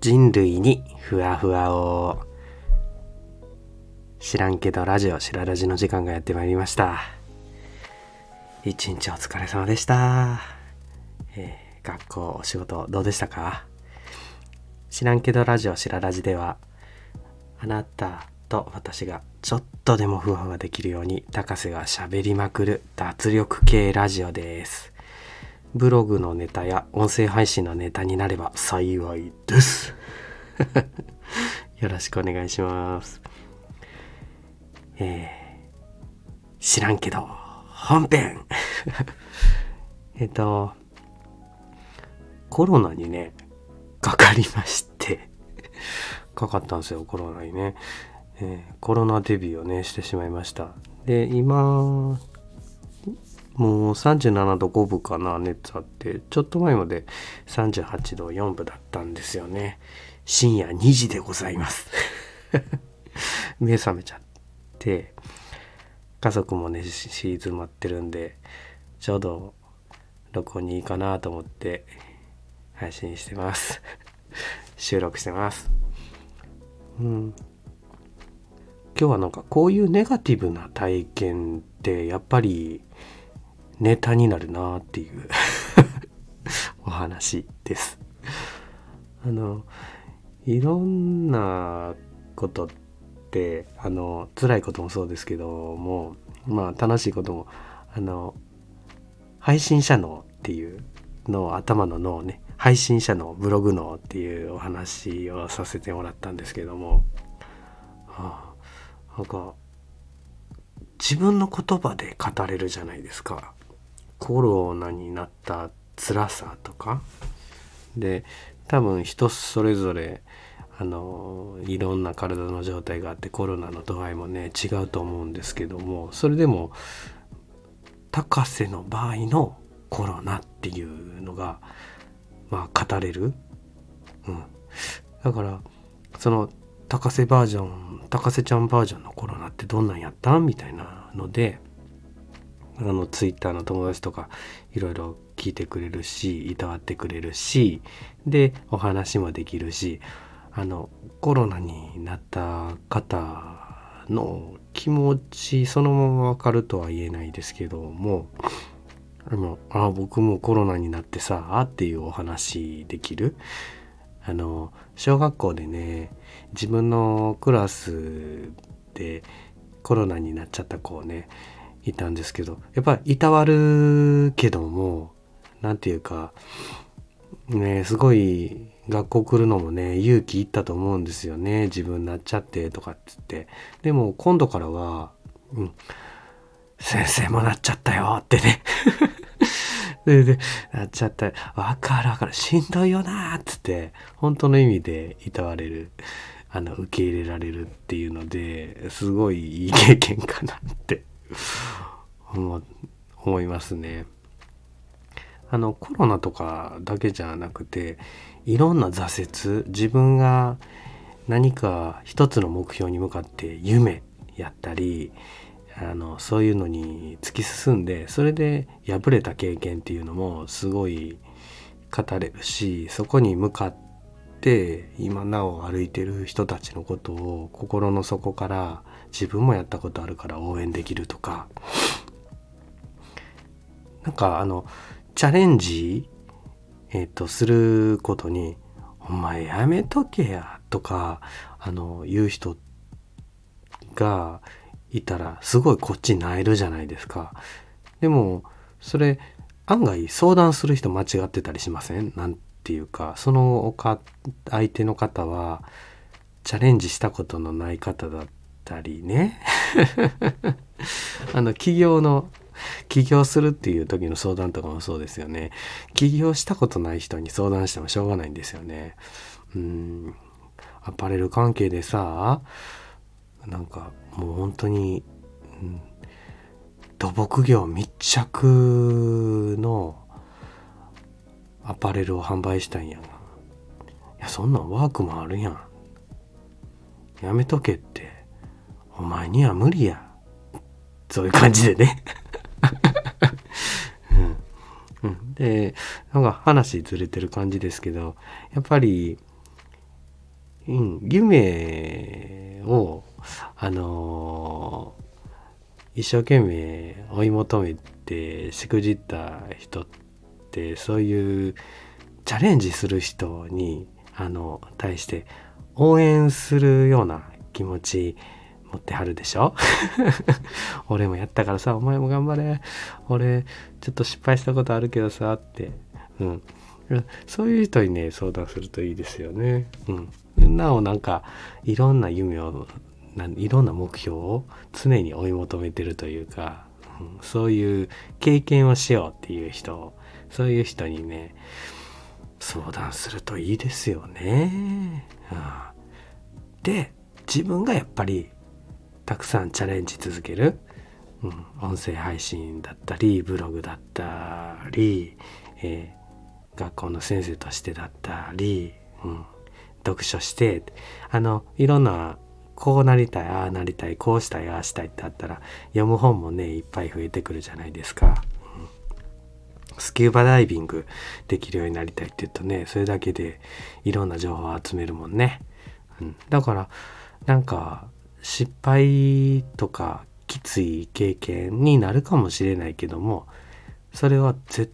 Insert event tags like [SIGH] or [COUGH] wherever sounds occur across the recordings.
人類にふわふわを。知らんけどラジオしらラジの時間がやってまいりました。一日お疲れ様でした、えー学校お仕事どうでしたか？知らんけどラジオしらラジではあなたと私がちょっとでもふわふわできるように高瀬がしゃべりまくる脱力系ラジオです。ブログのネタや音声配信のネタになれば幸いです。[LAUGHS] よろしくお願いします。えー、知らんけど本編。[LAUGHS] えっとコロナにねかかりまして。かかったんですよコロナにね、えーコロナデビューをねしてしまいました。で今もう37度5分かな熱あってちょっと前まで38度4分だったんですよね。深夜2時でございます。[LAUGHS] 目覚めちゃって家族もね静まってるんでちょうど録音にいいかなと思って配信してます。[LAUGHS] 収録してます。うん。今日はなんかこういうネガティブな体験ってやっぱりネタになるなっていう [LAUGHS] お話です。あのいろんなことってあの辛いこともそうですけどもまあ楽しいこともあの配信者脳っていうの頭の脳ね配信者のブログ脳っていうお話をさせてもらったんですけども、はあ、なんか自分の言葉で語れるじゃないですか。コロナになった辛さとか。で多分人それぞれあのいろんな体の状態があってコロナの度合いもね違うと思うんですけどもそれでも高瀬の場合のコロナっていうのがまあ語れる、うん、だからその高瀬バージョン高瀬ちゃんバージョンのコロナってどんなんやった？んみたいなのであのツイッターの友達とかいろいろ聞いてくれるしいたわってくれるしでお話もできるしあのコロナになった方の気持ちそのまま分かるとは言えないですけどもあのあ僕もコロナになってさっていうお話できる。あの小学校でね自分のクラスでコロナになっちゃった子をねいたんですけどやっぱりいたわるけども何て言うかねすごい学校来るのもね勇気いったと思うんですよね。自分なっちゃってとかっつって。でも今度からは「うん、先生もなっちゃったよ」ってね。そ [LAUGHS] れでなっちゃった「わかるわかる。しんどいよな」っつって本当の意味でいたわれる。あの受け入れられるっていうのですごいいい経験かなって。思いますね。あのコロナとかだけじゃなくていろんな挫折自分が何か一つの目標に向かって夢やったりあのそういうのに突き進んでそれで敗れた経験っていうのもすごい語れるしそこに向かって今なお歩いてる人たちのことを心の底から自分もやったことあるから応援できるとかなんかあのチャレンジ、えっとすることに「お前やめとけや」とかあの言う人がいたらすごいこっちになえるじゃないですか。でもそれ案外相談する人間違ってたりしません？なんていうかそのか相手の方はチャレンジしたことのない方だったりね。[LAUGHS] あの起業の起業するっていう時の相談とかもそうですよね。起業したことない人に相談してもしょうがないんですよね。うん。アパレル関係でさなんかもう本当に、うん、土木業密着のアパレルを販売したんやいやそんなんワークもあるやん。やめとけって。お前には無理や。そういう感じでね、[LAUGHS] でなんか話ずれてる感じですけどやっぱりうん、夢をあのー一生懸命追い求めてしくじった人ってそういうチャレンジする人にあの対して応援するような気持ち持ってはるでしょ？[LAUGHS] 俺もやったからさお前も頑張れ。俺ちょっと失敗したことあるけどさって。うん。そういう人にね相談するといいですよね。うん。なおなんかいろんな夢をいろんな目標を常に追い求めてるというか、うん。そういう経験をしようっていう人そういう人にね相談するといいですよね。うん。で自分がやっぱりたくさんチャレンジ続ける、うん、音声配信だったりブログだったり、えー学校の先生としてだったり、うん、読書してあのいろんなこうなりたいああなりたいこうしたいああしたいってあったら読む本もねいっぱい増えてくるじゃないですか。スキューバダイビングできるようになりたいって言うとねそれだけでいろんな情報を集めるもんね。うん、だからなんか失敗とかきつい経験になるかもしれないけどもそれは絶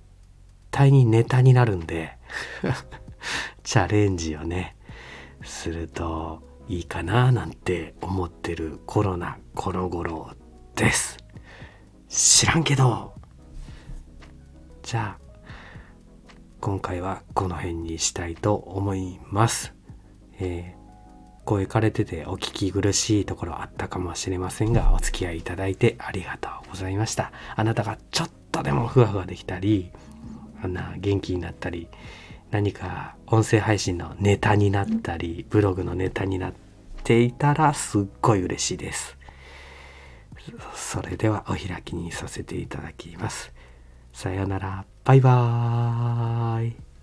対にネタになるんで [LAUGHS] チャレンジをねするといいかななんて思ってるコロナこの頃です。知らんけど。じゃあ今回はこの辺にしたいと思います、えー声枯れててお聞き苦しいところあったかもしれませんがお付き合いいただいてありがとうございました。あなたがちょっとでもふわふわできたりあんな元気になったり何か音声配信のネタになったりブログのネタになっていたらすっごい嬉しいです。それではお開きにさせていただきます。さようなら。バイバーイ。